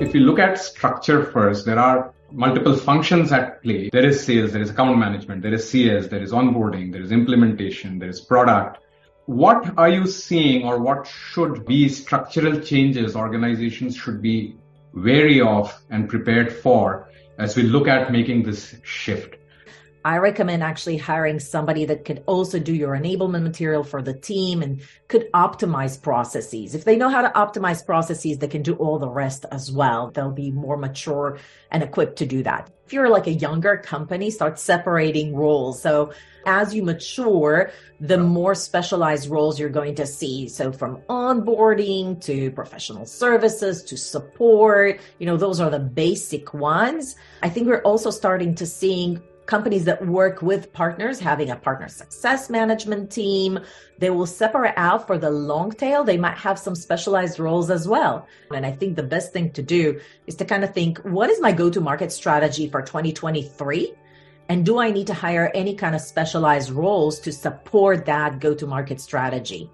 if you look at structure first, there are multiple functions at play. There is sales, there is account management, there is CS, there is onboarding, there is implementation, there is product. What are you seeing or what should be structural changes organizations should be wary of and prepared for as we look at making this shift? I recommend actually hiring somebody that could also do your enablement material for the team and could optimize processes. If they know how to optimize processes, they can do all the rest as well. They'll be more mature and equipped to do that. If you're like a younger company, start separating roles. So as you mature, the more specialized roles you're going to see. So from onboarding to professional services to support, you know, those are the basic ones. I think we're also starting to seeing companies that work with partners having a partner success management team. They will separate out for the long tail. They might have some specialized roles as well. And I think the best thing to do is to kind of think, what is my go to market strategy for 2023? And do I need to hire any kind of specialized roles to support that go to market strategy?